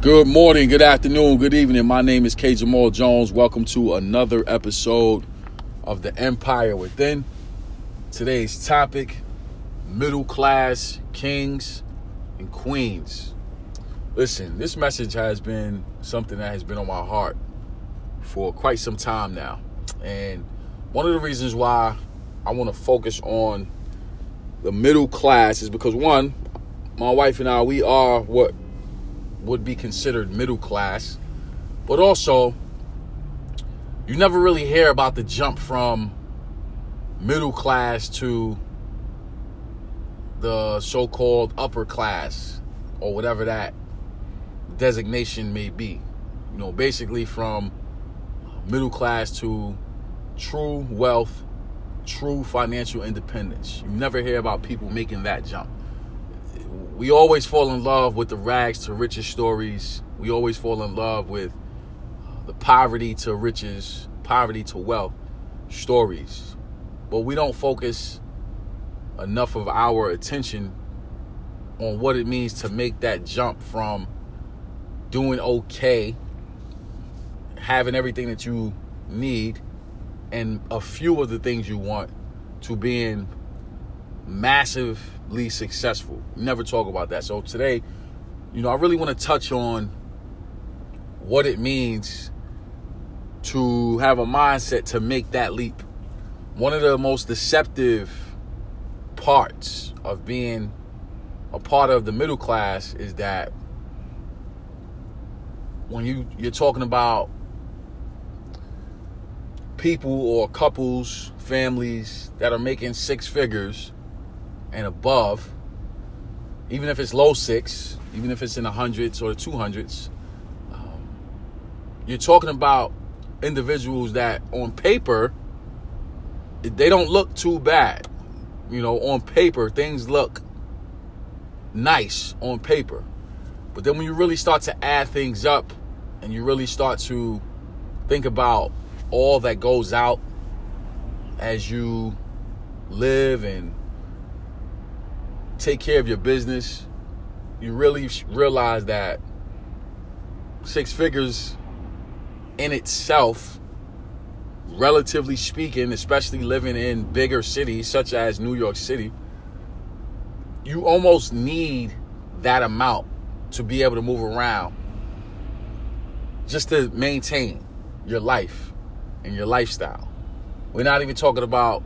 Good morning, good afternoon, good evening. My name is K. Jamal Jones. Welcome to another episode of The Empire Within. Today's topic middle class kings and queens. Listen, this message has been something that has been on my heart for quite some time now. And one of the reasons why I want to focus on the middle class is because one, my wife and I, we are what would be considered middle class, but also you never really hear about the jump from middle class to the so-called upper class or whatever that designation may be. You know, basically from middle class to true wealth, true financial independence. You never hear about people making that jump. We always fall in love with the rags to riches stories. We always fall in love with the poverty to riches, poverty to wealth stories. But we don't focus enough of our attention on what it means to make that jump from doing okay, having everything that you need, and a few of the things you want, to being massively successful. Never talk about that. So today, you know, I really want to touch on what it means to have a mindset to make that leap. One of the most deceptive parts of being a part of the middle class is that when you you're talking about people or couples, families that are making six figures and above, even if it's low six, even if it's in the hundreds or the two hundreds, um, you're talking about individuals that on paper they don't look too bad you know, on paper, things look nice on paper. But then when you really start to add things up and you really start to think about all that goes out as you live and take care of your business, you really realize that six figures in itself relatively speaking, especially living in bigger cities such as New York City, you almost need that amount to be able to move around just to maintain your life and your lifestyle. We're not even talking about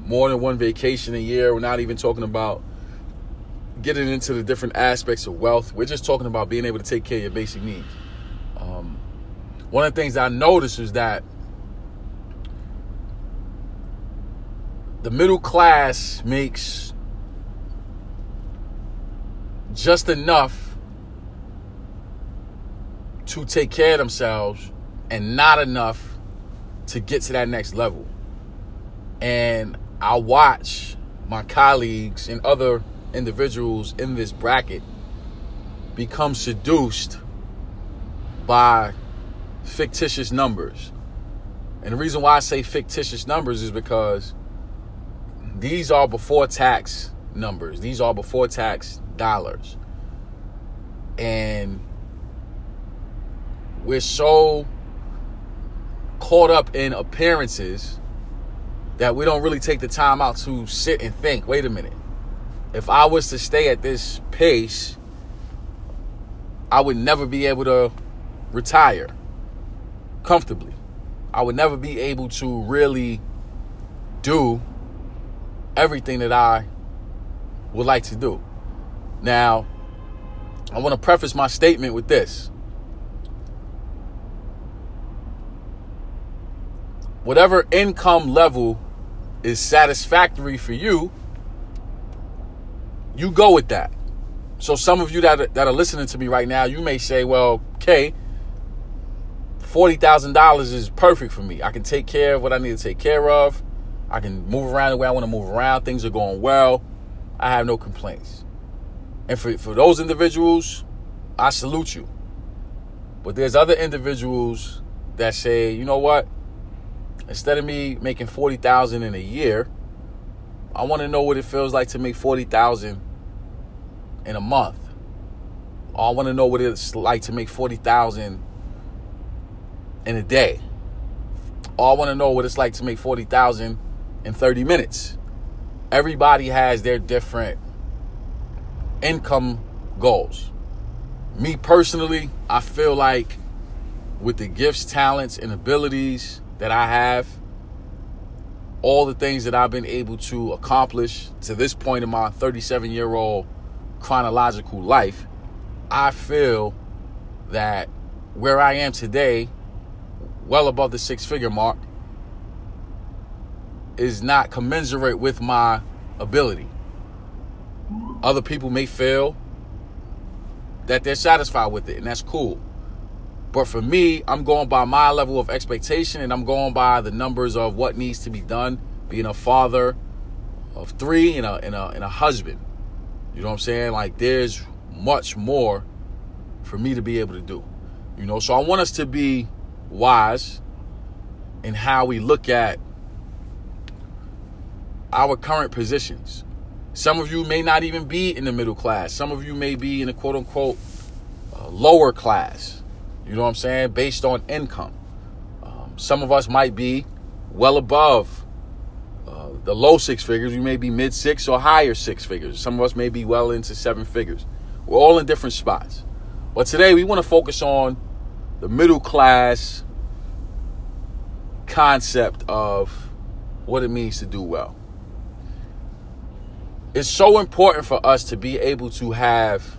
more than one vacation a year. We're not even talking about getting into the different aspects of wealth. We're just talking about being able to take care of your basic needs. Um, one of the things I noticed is that the middle class makes just enough to take care of themselves and not enough to get to that next level. And I watch my colleagues and other individuals in this bracket become seduced by fictitious numbers. And the reason why I say fictitious numbers is because these are before tax numbers. These are before tax dollars. And we're so caught up in appearances that we don't really take the time out to sit and think wait a minute. If I was to stay at this pace, I would never be able to retire comfortably. I would never be able to really do everything that I would like to do. Now, I want to preface my statement with this. Whatever income level is satisfactory for you, you go with that. So some of you that are, that are listening to me right now, you may say, "Well, okay, forty thousand dollars is perfect for me. I can take care of what I need to take care of. I can move around the way I want to move around. Things are going well. I have no complaints. And for, for those individuals, I salute you. But there's other individuals that say, you know what? Instead of me making 40,000 in a year, I want to know what it feels like to make 40,000 in a month. I want to know what it's like to make 40,000 in a day. I want to know what it's like to make 40,000 in 30 minutes. Everybody has their different income goals. Me personally, I feel like with the gifts, talents, and abilities that I have, all the things that I've been able to accomplish to this point in my 37 year old chronological life, I feel that where I am today, well above the six figure mark, is not commensurate with my ability. Other people may feel that they're satisfied with it, and that's cool. But for me, I'm going by my level of expectation and I'm going by the numbers of what needs to be done, being a father of three and a, and a, and a husband. You know what I'm saying? Like, there's much more for me to be able to do. You know, so I want us to be wise in how we look at our current positions. Some of you may not even be in the middle class. Some of you may be in a quote unquote uh, lower class. You know what I'm saying? Based on income. Um, some of us might be well above the low six figures. We may be mid six or higher six figures. Some of us may be well into seven figures. We're all in different spots. But today we want to focus on the middle class concept of what it means to do well it's so important for us to be able to have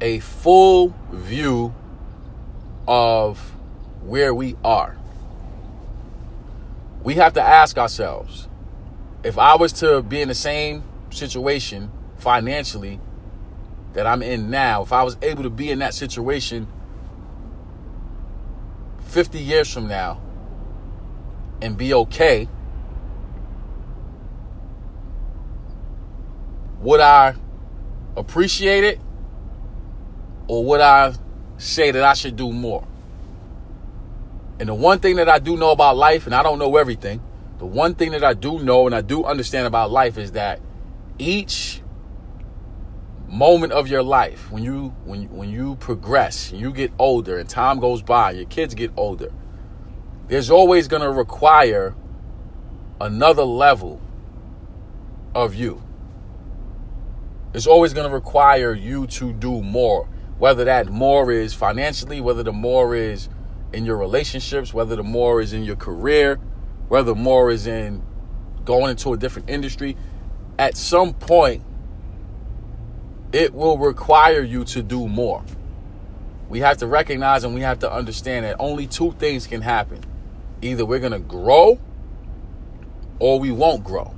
a full view of where we are. We have to ask ourselves if I was to be in the same situation financially that I'm in now, if I was able to be in that situation 50 years from now and be okay would I appreciate it or would I say that I should do more? And the one thing that I do know about life, and I don't know everything, the one thing that I do know and I do understand about life is that each moment of your life, when you when when you progress, you get older, and time goes by, your kids get older, there's always going to require another level of you. It's always going to require you to do more. Whether that more is financially, whether the more is in your relationships, whether the more is in your career, whether more is in going into a different industry. At some point, it will require you to do more. We have to recognize and we have to understand that only two things can happen. Either we're going to grow or we won't grow.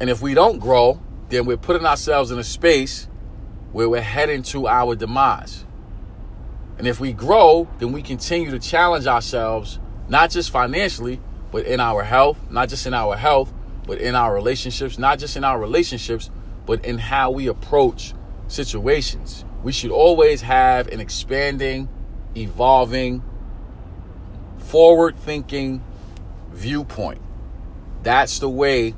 And if we don't grow, then we're putting ourselves in a space where we're heading to our demise. And if we grow, then we continue to challenge ourselves, not just financially, but in our health, not just in our health, but in our relationships, not just in our relationships, but in how we approach situations. We should always have an expanding, evolving, forward thinking viewpoint. That's the way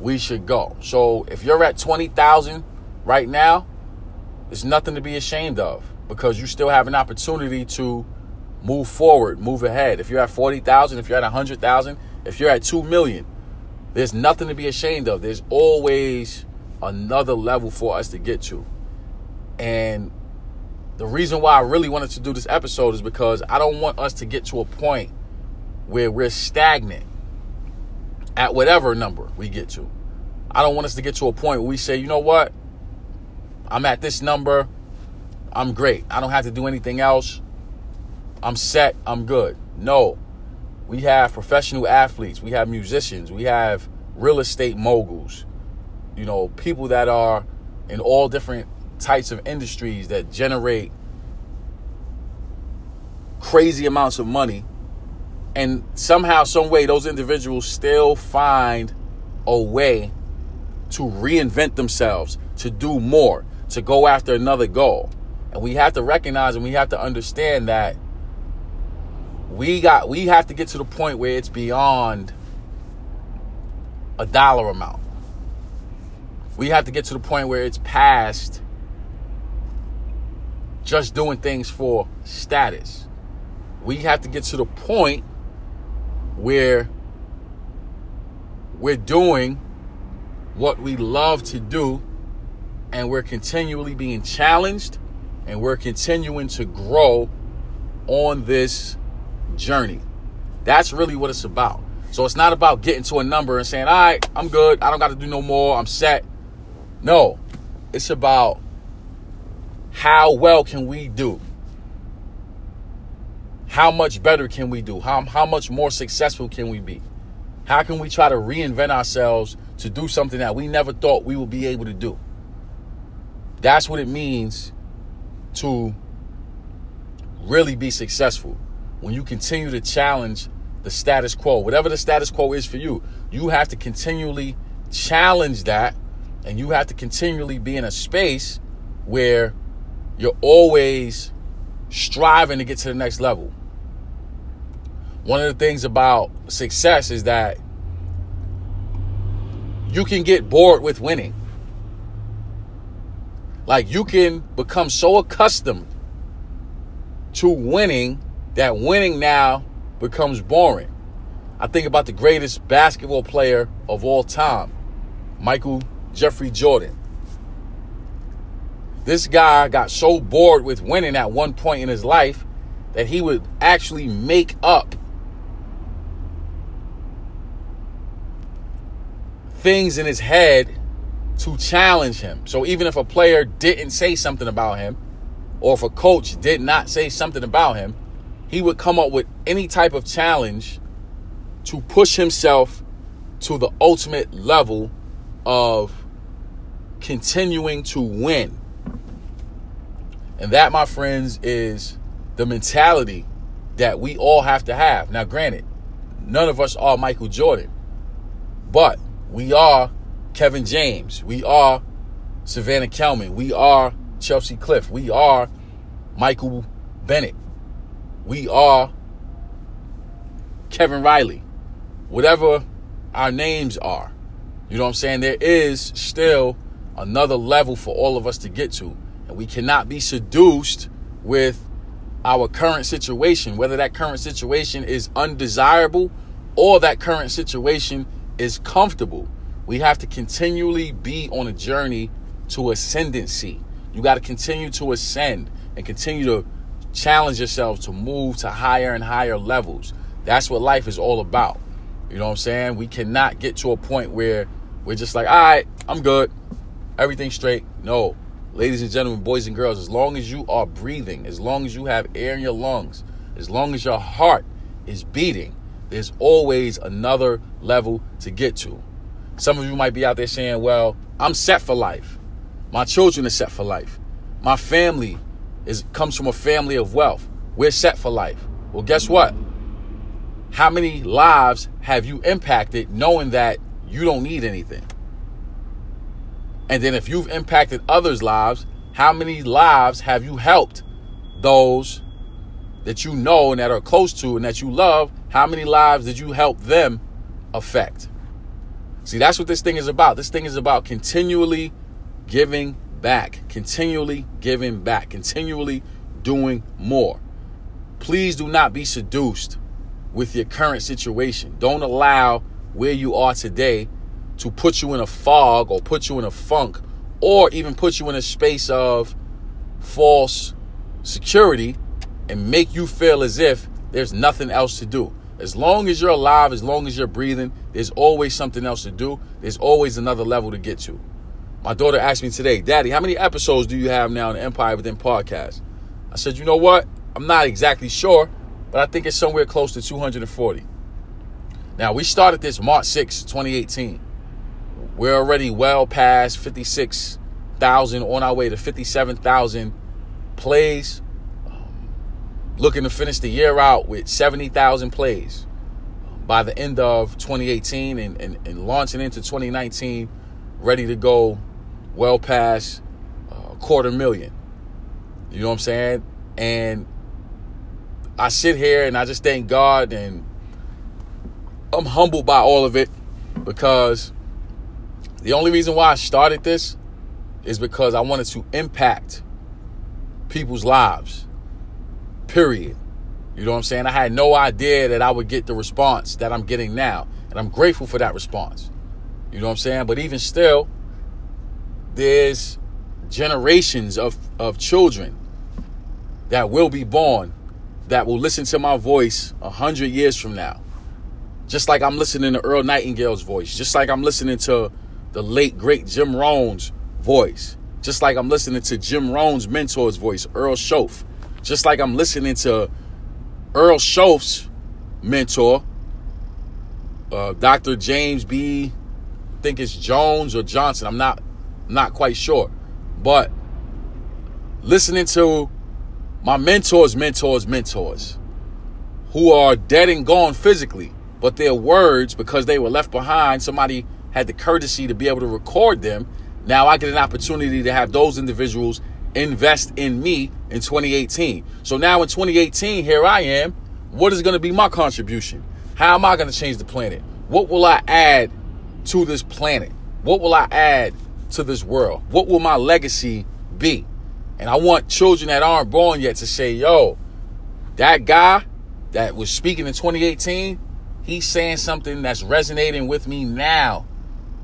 we should go. So if you're at 20,000 right now, it's nothing to be ashamed of because you still have an opportunity to move forward, move ahead. If you're at 40,000, if you're at 100,000, if you're at 2 million, there's nothing to be ashamed of. There's always another level for us to get to. And the reason why I really wanted to do this episode is because I don't want us to get to a point where we're stagnant at whatever number we get to. I don't want us to get to a point where we say, you know what? I'm at this number. I'm great. I don't have to do anything else. I'm set. I'm good. No. We have professional athletes. We have musicians. We have real estate moguls. You know, people that are in all different types of industries that generate crazy amounts of money and somehow some way those individuals still find a way to reinvent themselves to do more to go after another goal and we have to recognize and we have to understand that we got we have to get to the point where it's beyond a dollar amount we have to get to the point where it's past just doing things for status. We have to get to the point where we're doing what we love to do and we're continually being challenged and we're continuing to grow on this journey. That's really what it's about. So it's not about getting to a number and saying, all right, I'm good. I don't got to do no more. I'm set. No, it's about how well can we do? How much better can we do? How, how much more successful can we be? How can we try to reinvent ourselves to do something that we never thought we would be able to do? That's what it means to really be successful. When you continue to challenge the status quo, whatever the status quo is for you, you have to continually challenge that and you have to continually be in a space where you're always striving to get to the next level. One of the things about success is that you can get bored with winning. Like you can become so accustomed to winning that winning now becomes boring. I think about the greatest basketball player of all time, Michael Jeffrey Jordan. This guy got so bored with winning at one point in his life that he would actually make up things in his head to challenge him. So even if a player didn't say something about him, or if a coach did not say something about him, he would come up with any type of challenge to push himself to the ultimate level of continuing to win. And that, my friends, is the mentality that we all have to have. Now, granted, none of us are Michael Jordan, but we are Kevin James. We are Savannah Kelman. We are Chelsea Cliff. We are Michael Bennett. We are Kevin Riley. Whatever our names are. You know what I'm saying? There is still another level for all of us to get to. And we cannot be seduced with our current situation, whether that current situation is undesirable or that current situation is comfortable. We have to continually be on a journey to ascendancy. You got to continue to ascend and continue to challenge yourself to move to higher and higher levels. That's what life is all about. You know what I'm saying? We cannot get to a point where we're just like, all right, I'm good Everything's straight. No. Ladies and gentlemen, boys and girls, as long as you are breathing, as long as you have air in your lungs, as long as your heart is beating, there's always another level to get to. Some of you might be out there saying, well, I'm set for life. My children are set for life. My family is comes from a family of wealth. We're set for life. Well, guess what? How many lives have you impacted knowing that you don't need anything? And then if you've impacted others' lives, how many lives have you helped those that you know and that are close to and that you love? How many lives did you help them affect? See, that's what this thing is about. This thing is about continually giving back, continually giving back, continually doing more. Please do not be seduced with your current situation. Don't allow where you are today to put you in a fog or put you in a funk or even put you in a space of false security and make you feel as if there's nothing else to do. As long as you're alive, as long as you're breathing, there's always something else to do. There's always another level to get to. My daughter asked me today, Daddy, how many episodes do you have now in the Empire Within podcast? I said, you know what? I'm not exactly sure, but I think it's somewhere close to 240. Now, we started this March 6, 2018. We're already well past 56,000, on our way to 57,000 plays. Looking to finish the year out with 70,000 plays by the end of 2018 and, and, and, launching into 2019, ready to go well past a quarter million. You know what I'm saying? And I sit here and I just thank God and I'm humbled by all of it because the only reason why I started this is because I wanted to impact people's lives. Period. You know what I'm saying? I had no idea that I would get the response that I'm getting now. And I'm grateful for that response. You know what I'm saying? But even still, there's generations of, of children that will be born that will listen to my voice a hundred years from now. Just like I'm listening to Earl Nightingale's voice, just like I'm listening to the late great Jim Rohn's voice, just like I'm listening to Jim Rohn's mentor's voice, Earl Shoaff, just like I'm listening to Earl Shoaff's mentor, uh, Dr. James B. I think it's Jones or Johnson. I'm not not quite sure, but listening to my mentors, mentors, mentors, who are dead and gone physically, but their words, because they were left behind, somebody had the courtesy to be able to record them. Now I get an opportunity to have those individuals invest in me in 2018. So now in 2018, here I am. What is going to be my contribution? How am I going to change the planet? What will I add to this planet? What will I add to this world? What will my legacy be? And I want children that aren't born yet to say, yo, that guy that was speaking in 2018, he's saying something that's resonating with me now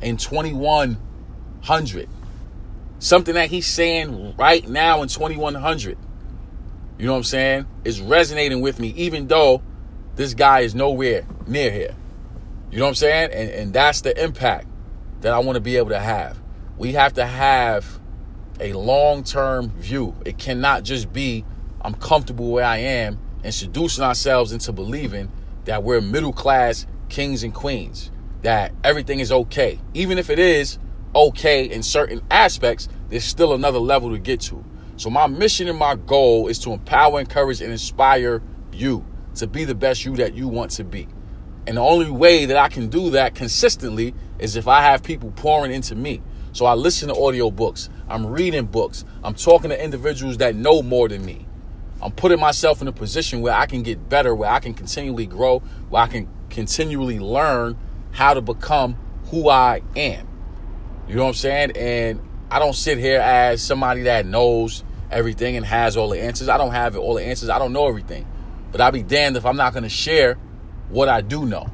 in 2100. Something that he's saying right now in 2100. You know what I'm saying? Is resonating with me, even though this guy is nowhere near here. You know what I'm saying? And, and that's the impact that I want to be able to have. We have to have a long term view. It cannot just be, I'm comfortable where I am and seducing ourselves into believing that we're middle class kings and queens, that everything is okay. Even if it is okay in certain aspects, there's still another level to get to. So, my mission and my goal is to empower, encourage, and inspire you to be the best you that you want to be. And the only way that I can do that consistently is if I have people pouring into me. So I listen to audiobooks. I'm reading books. I'm talking to individuals that know more than me. I'm putting myself in a position where I can get better, where I can continually grow, where I can continually learn how to become who I am. You know what I'm saying? And I don't sit here as somebody that knows everything and has all the answers. I don't have all the answers. I don't know everything. But I'll be damned if I'm not going to share what I do know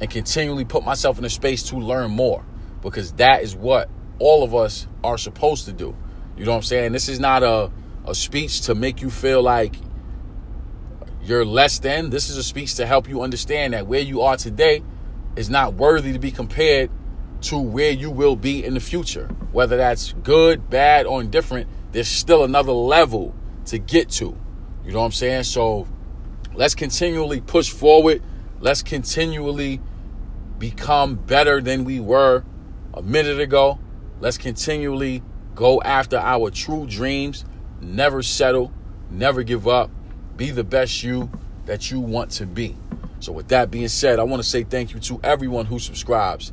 and continually put myself in a space to learn more because that is what all of us are supposed to do. You know what I'm saying? This is not a, a speech to make you feel like you're less than. This is a speech to help you understand that where you are today is not worthy to be compared to where you will be in the future. Whether that's good, bad, or indifferent, there's still another level to get to. You know what I'm saying? So let's continually push forward. Let's continually become better than we were a minute ago. Let's continually go after our true dreams. Never settle, never give up. Be the best you that you want to be. So, with that being said, I want to say thank you to everyone who subscribes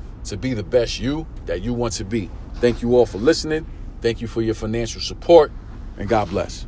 to be the best you that you want to be. Thank you all for listening. Thank you for your financial support, and God bless.